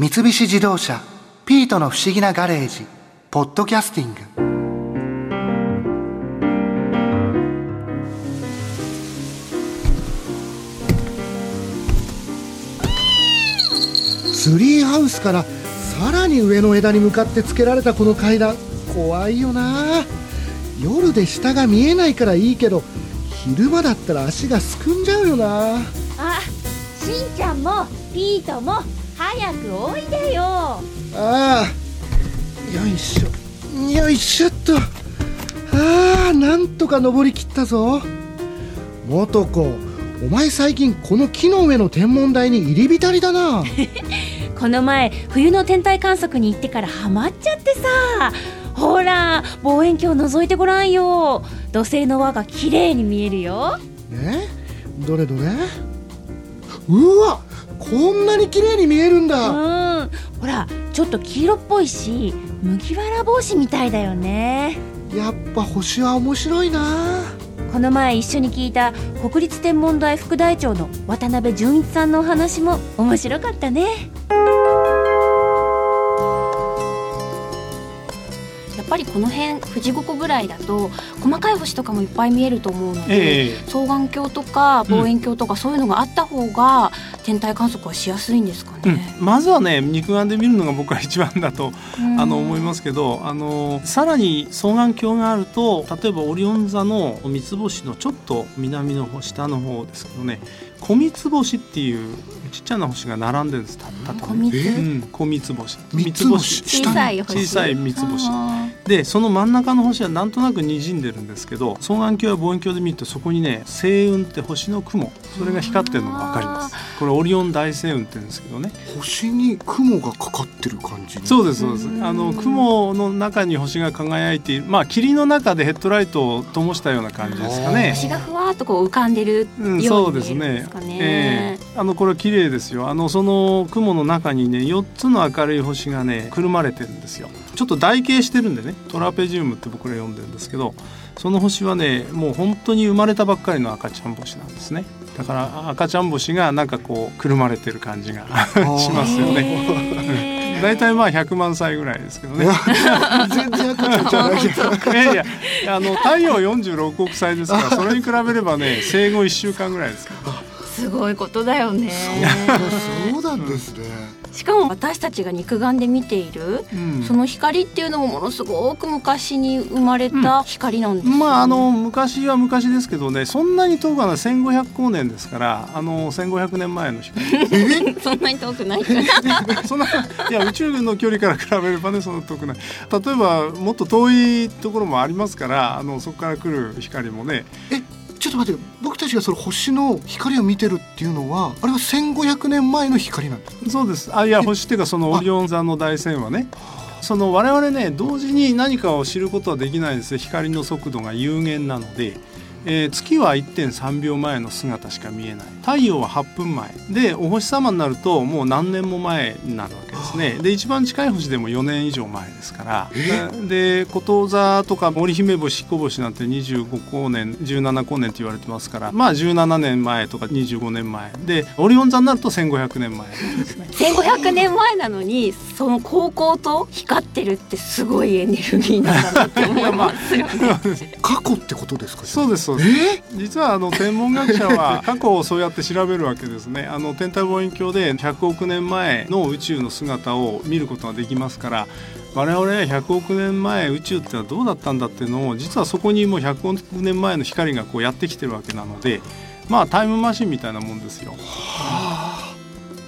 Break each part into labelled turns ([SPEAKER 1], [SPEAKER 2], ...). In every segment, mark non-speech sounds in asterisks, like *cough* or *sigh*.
[SPEAKER 1] 三菱自動車「ピートの不思議なガレージ」「ポッドキャスティング」
[SPEAKER 2] ツリーハウスからさらに上の枝に向かってつけられたこの階段怖いよな。夜で下が見えないからいいけど昼間だったら足がすくんじゃうよな。
[SPEAKER 3] あしんちゃんもピートも早くおいでよ。
[SPEAKER 2] ああ。よいしょ。よいしょっと。ああなんとか登りきったぞ。元子お前最近この木の上の天文台に入り浸りだな。*laughs*
[SPEAKER 3] この前冬の天体観測に行ってからハマっちゃってさ。ほら望遠鏡覗いてごらんよ。土星の輪が綺麗に見えるよ。
[SPEAKER 2] ね？どれどれ？うわこんなに綺麗に見えるんだ。
[SPEAKER 3] うん。ほらちょっと黄色っぽいし麦わら帽子みたいだよね。
[SPEAKER 2] やっぱ星は面白いな。
[SPEAKER 3] この前一緒に聞いた国立天文台副台長の渡辺淳一さんのお話も面白かったね
[SPEAKER 4] ぱりこの辺富士五湖ぐらいだと細かい星とかもいっぱい見えると思うので、
[SPEAKER 5] ええ。
[SPEAKER 4] 双眼鏡とか望遠鏡とかそういうのがあった方が天体観測はしやすいんですか
[SPEAKER 5] うん。
[SPEAKER 4] ね。
[SPEAKER 5] まずはね肉眼で見るのが僕は一番だと
[SPEAKER 4] うん。
[SPEAKER 5] あの思いますけどあのさらに双眼鏡があると例えばオリオン座の三つ星のちょっと南の方下の方ですけどね小三つ星っていうちっちゃな星が並んでるんです。たた
[SPEAKER 4] 小三つ
[SPEAKER 5] うん、小三つ星。
[SPEAKER 2] 三つ星。
[SPEAKER 4] 小さい星。
[SPEAKER 5] 小さい三つ星。
[SPEAKER 4] あ
[SPEAKER 5] でその真ん中の星はなんとなく滲んでるんですけど双眼鏡や望遠鏡で見るとそこにね星雲。って星の雲それが光ってるのが分かります。これオリオン大星雲って言うんですけどね。
[SPEAKER 2] 星に雲がかかってる感じ
[SPEAKER 5] そうですそうです。あの雲の中に星が輝いている。まあ霧の中でヘッドライトを灯したような感じですか
[SPEAKER 4] ー
[SPEAKER 5] ね。
[SPEAKER 4] 星がふわーっとこう浮かんでる
[SPEAKER 5] うん、
[SPEAKER 4] よ
[SPEAKER 5] そううです
[SPEAKER 4] に見えるんで
[SPEAKER 5] ね。
[SPEAKER 4] すかね。
[SPEAKER 5] ええ。あのこれ綺麗ですよ。あのその雲の中にね4つの明るい星がねくるまれてるんですよ。ちょっと台形してるんでねトラペジウムって僕ら呼んでるんですけどその星はねもう本当に生まれたばっかりの赤ちゃん星なんですね。だから赤ちゃん星がなんかこうくるまれてる感じが *laughs* しますよね。
[SPEAKER 3] ね
[SPEAKER 5] 大体まあ100万歳ぐらいですけどね。*laughs*
[SPEAKER 2] 全然赤ちゃんじゃない
[SPEAKER 5] いやいやあの太陽46億歳ですからそれに比べればね生後1週間ぐらいですから
[SPEAKER 4] すごいことだよね。
[SPEAKER 2] そうなんですね。
[SPEAKER 4] しかも私たちが肉眼で見ている、
[SPEAKER 5] うん。
[SPEAKER 4] その光っていうのもものすごく昔に生まれた光なんですよね、
[SPEAKER 5] まああの昔は昔ですけどねそんなに遠くはない。1500光年ですからあの1500年前の光 *laughs*
[SPEAKER 4] そんなに遠くない。*laughs*
[SPEAKER 5] そんないや宇宙の距離から比べればねそんな遠くない。例えばもっと遠いところもありますからあのそこから来る光もね。
[SPEAKER 2] ちょっと待って僕たちがその星の光を見てるっていうのはあれは1500年前の光なんです
[SPEAKER 5] そうです。あいや星っていうかそのオリオン座の大線はねその我々ね同時に何かを知ることはできないんですよ。光の速度が有限なので、えー月は1.3秒前の姿しか見えない。太陽は8分前。でお星様になるともう何年も前になるわけですね。で一番近い星でも4年以上前ですから。でこと座とか織姫星彦星なんて25光年17光年って言われてますから。まあ17年前とか25年前。でオリオン座になると1500年前。ですね
[SPEAKER 4] 1500年前なのにその高校と光ってるってすごいエネルギーなんだなって思いますよね。*laughs*
[SPEAKER 2] 過去ってことですか？
[SPEAKER 5] そうですそうです。
[SPEAKER 2] え？
[SPEAKER 5] 実はあの天文学者は *laughs* 過去をそうやって調べるわけですね。あの天体望遠鏡で100億年前の宇宙の姿を見ることができますから我々は100億年前宇宙ってのはどうだったんだっていうのを実はそこにもう100億年前の光がこうやってきてるわけなのでまあタイムマシンみたいなもんですよ。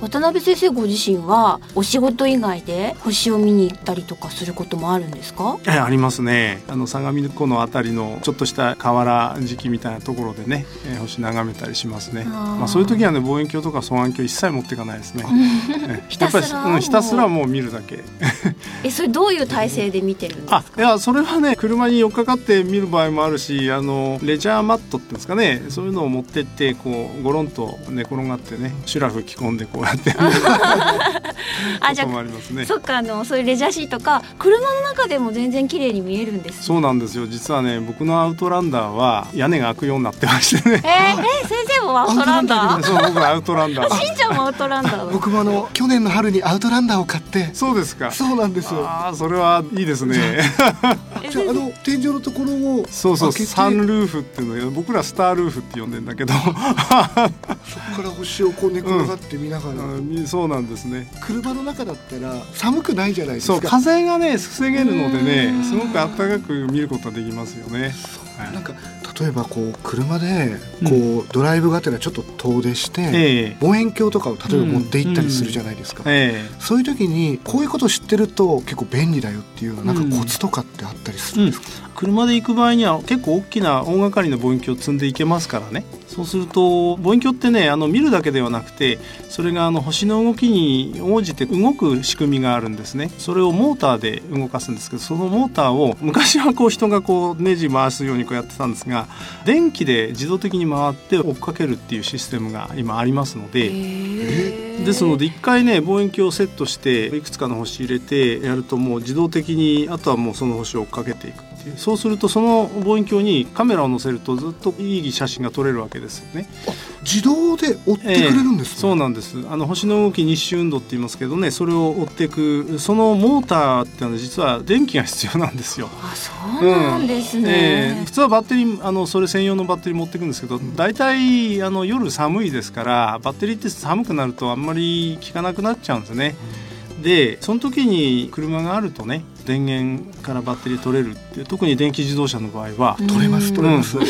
[SPEAKER 4] 渡辺先生ご自身はお仕事以外で星を見に行ったりとかすることもあるんですか？
[SPEAKER 5] えありますね。あの相模湖のあたりのちょっとした河原時期みたいなところでね、えー星眺めたりしますね。まあ、そういう時はね望遠鏡とか双眼鏡一切持っていかないですね。*laughs* え
[SPEAKER 4] ひたすら？
[SPEAKER 5] うんひたすらもう見るだけ。
[SPEAKER 4] えそれどういう体勢で見てるんですか？
[SPEAKER 5] あいやそれはね車に寄っかかって見る場合もあるしあのレジャーマットっていうんですかね。そういうのを持ってってこうゴロンと寝転がってねシュラフ着込んでこうかって
[SPEAKER 4] あじゃ
[SPEAKER 5] ありますね。
[SPEAKER 4] そっかあのそういうレジャーシートか車の中でも全然綺麗に見えるんですね。
[SPEAKER 5] そうなんですよ。実はね僕のアウトランダーは屋根が開くようになってましてね。
[SPEAKER 4] えー、えー先生もアウトランダー？
[SPEAKER 5] そう僕はアウトランダー。*laughs*
[SPEAKER 4] しんちゃんもアウトランダー？だ
[SPEAKER 2] 僕もあの去年の春にアウトランダーを買って。
[SPEAKER 5] そうですか。
[SPEAKER 2] そうなんですよ。
[SPEAKER 5] ああそれはいいですね。
[SPEAKER 4] え
[SPEAKER 2] じゃああの天井のところを
[SPEAKER 5] そうそうサンルーフっていうの僕らスタールーフって呼んでんだけど。*laughs*
[SPEAKER 2] そこから星をこう寝転がって見ながら、
[SPEAKER 5] あみそうなんですね。
[SPEAKER 2] 車の中だったら寒くないじゃないです
[SPEAKER 5] そう
[SPEAKER 2] か
[SPEAKER 5] 風がね防げるのでねすごく暖かく見ることができますよね、はい。
[SPEAKER 2] なんか例えばこう車でこう、ドライブがてらちょっと遠出して、
[SPEAKER 5] ええ。
[SPEAKER 2] 望遠鏡とかを例えば持って行ったりするじゃないですか、
[SPEAKER 5] ええ。
[SPEAKER 2] そういう時にこういうことを知ってると結構便利だよっていうなんかコツとかってあったりするんですか、
[SPEAKER 5] 車で行く場合には結構大きな大掛かりな望遠鏡を積んでいけますからねそうすると望遠鏡ってねあの見るだけではなくてそれがあの星の動きに応じて動く仕組みがあるんですね。それをモーターで動かすんですけどそのモーターを昔はこう人がこうネジ回すようにこうやってたんですが電気で自動的に回って追っかけるっていうシステムが今ありますので、ですので一回ね望遠鏡をセットしていくつかの星入れてやるともう自動的にあとはもうその星を追っかけていくそうするとその望遠鏡にカメラを載せるとずっといい写真が撮れるわけですよね。
[SPEAKER 2] 自動で追ってくれるんですね、
[SPEAKER 5] そうなんですあの星の動き日周運動って言いますけどねそれを追っていくそのモーターっていうのは実は電気が必要なんですよ。
[SPEAKER 4] あそうなんですね、
[SPEAKER 5] えー普通はバッテリーあのそれ専用のバッテリー持っていくんですけど大体あの夜寒いですからバッテリーって寒くなるとあんまり効かなくなっちゃうんですね。でその時に車があるとね電源からバッテリー取れるって特に電気自動車の場合は、
[SPEAKER 2] 取れます取れます、
[SPEAKER 5] うん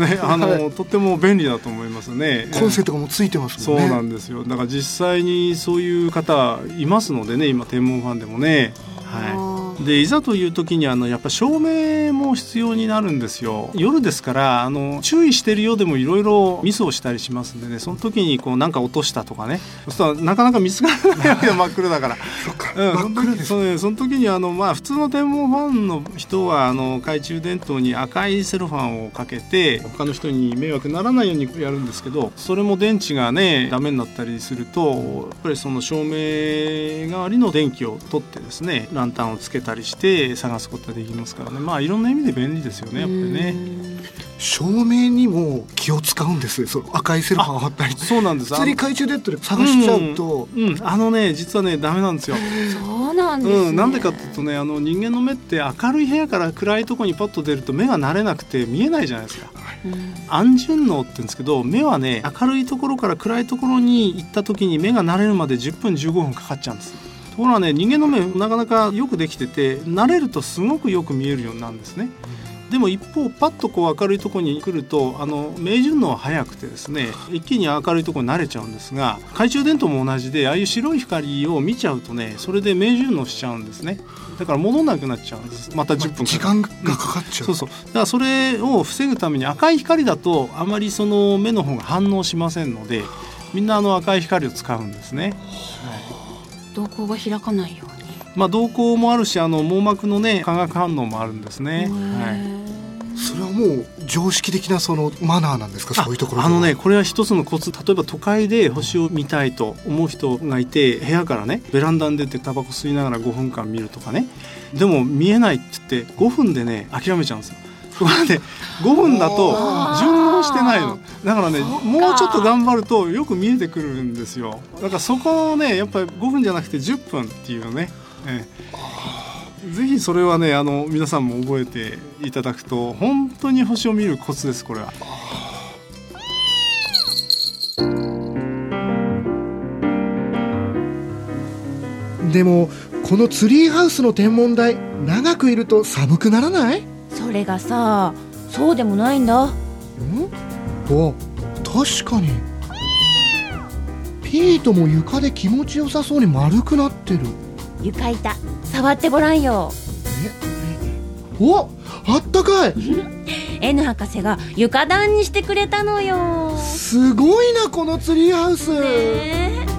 [SPEAKER 5] ねあの、
[SPEAKER 2] はい
[SPEAKER 5] とっても便利だと思いますね。
[SPEAKER 2] い、コンセントがもうついてますもんね。
[SPEAKER 5] そうなんですよ。だから実際にそういう方いますのでね今天文ファンでもね。はい、でいざという時にあのやっぱ照明も必要になるんですよ。夜ですからあの注意してるようでもいろいろミスをしたりしますんでねその時にこうなんか落としたとかね。そしたらなかなか見つからないわけよ真っ暗だから。
[SPEAKER 2] そっか、
[SPEAKER 5] うん、
[SPEAKER 2] 真っ暗です
[SPEAKER 5] その時その時にあの、まあ、普通の天文ファンの人はあの懐中電灯に赤いセロファンをかけて他の人に迷惑ならないようにやるんですけどそれも電池がねダメになったりするとやっぱりその照明代わりの電気を取ってですねランタンをつけたりして探すことができますからねまあいろんな意味で便利ですよねやっぱりね。
[SPEAKER 2] 照明にも気を使うんですその赤いセロハン貼ったり
[SPEAKER 5] そうなんです
[SPEAKER 2] 普通に懐中電灯で探しちゃうと、
[SPEAKER 5] うん、うんあのね実はねダメなんですよ。
[SPEAKER 4] そうなんですね、
[SPEAKER 5] うん、なんでかっていうとねあの人間の目って明るい部屋から暗いところにパッと出ると目が慣れなくて見えないじゃないですか。
[SPEAKER 4] うん
[SPEAKER 5] 暗順応って言うんですけど目はね明るいところから暗いところに行った時に目が慣れるまで10分15分かかっちゃうんです。ところがね。人間の目なかなかよくできてて慣れるとすごくよく見えるようになるんですね。でも一方パッとこう明るいところに来るとあの明順応は早くてですね一気に明るいところに慣れちゃうんですが懐中電灯も同じでああいう白い光を見ちゃうとねそれで明順応しちゃうんですね。だから戻んなくなっちゃうんです。また10分
[SPEAKER 2] 時
[SPEAKER 5] かかる
[SPEAKER 2] 間がかかっちゃう、
[SPEAKER 5] そうそう。だからそれを防ぐために赤い光だとあまりその目の方が反応しませんのでみんなあの赤い光を使うんですね。
[SPEAKER 4] 瞳孔が開かないように。
[SPEAKER 5] まあ瞳孔もあるしあの網膜のね化学反応もあるんですね。はい。
[SPEAKER 2] それはもう常識的なそのマナーなんですか？そういうところ
[SPEAKER 5] あのねこれは一つのコツ。例えば都会で星を見たいと思う人がいて部屋からねベランダに出てタバコ吸いながら5分間見るとかね。でも見えないって言って5分でね諦めちゃうんですよ。ところで5分だと順応してないの。だからねもうちょっと頑張るとよく見えてくるんですよ。だからそこをねやっぱり5分じゃなくて10分っていうね、ええ、ぜひそれはねあの皆さんも覚えていただくと本当に星を見るコツですこれは。
[SPEAKER 2] でもこのツリーハウスの天文台長くいると寒くならない？ん
[SPEAKER 3] それがさそうでもないんだ。
[SPEAKER 2] あ確かに。ピートも床で気持ちよさそうに丸くなってる。
[SPEAKER 3] 床板触ってごらんよ。
[SPEAKER 2] おあったかい。*laughs*
[SPEAKER 3] N 博士が床暖にしてくれたのよ。
[SPEAKER 2] すごいなこのツリーハウス、
[SPEAKER 3] ね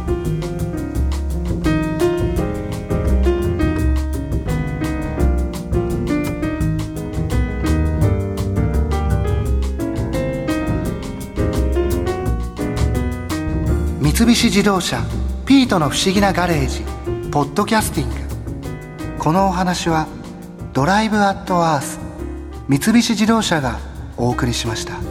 [SPEAKER 1] 三菱自動車「ピートの不思議なガレージ」ポッドキャスティングこのお話は「ドライブ・アット・アース」三菱自動車がお送りしました。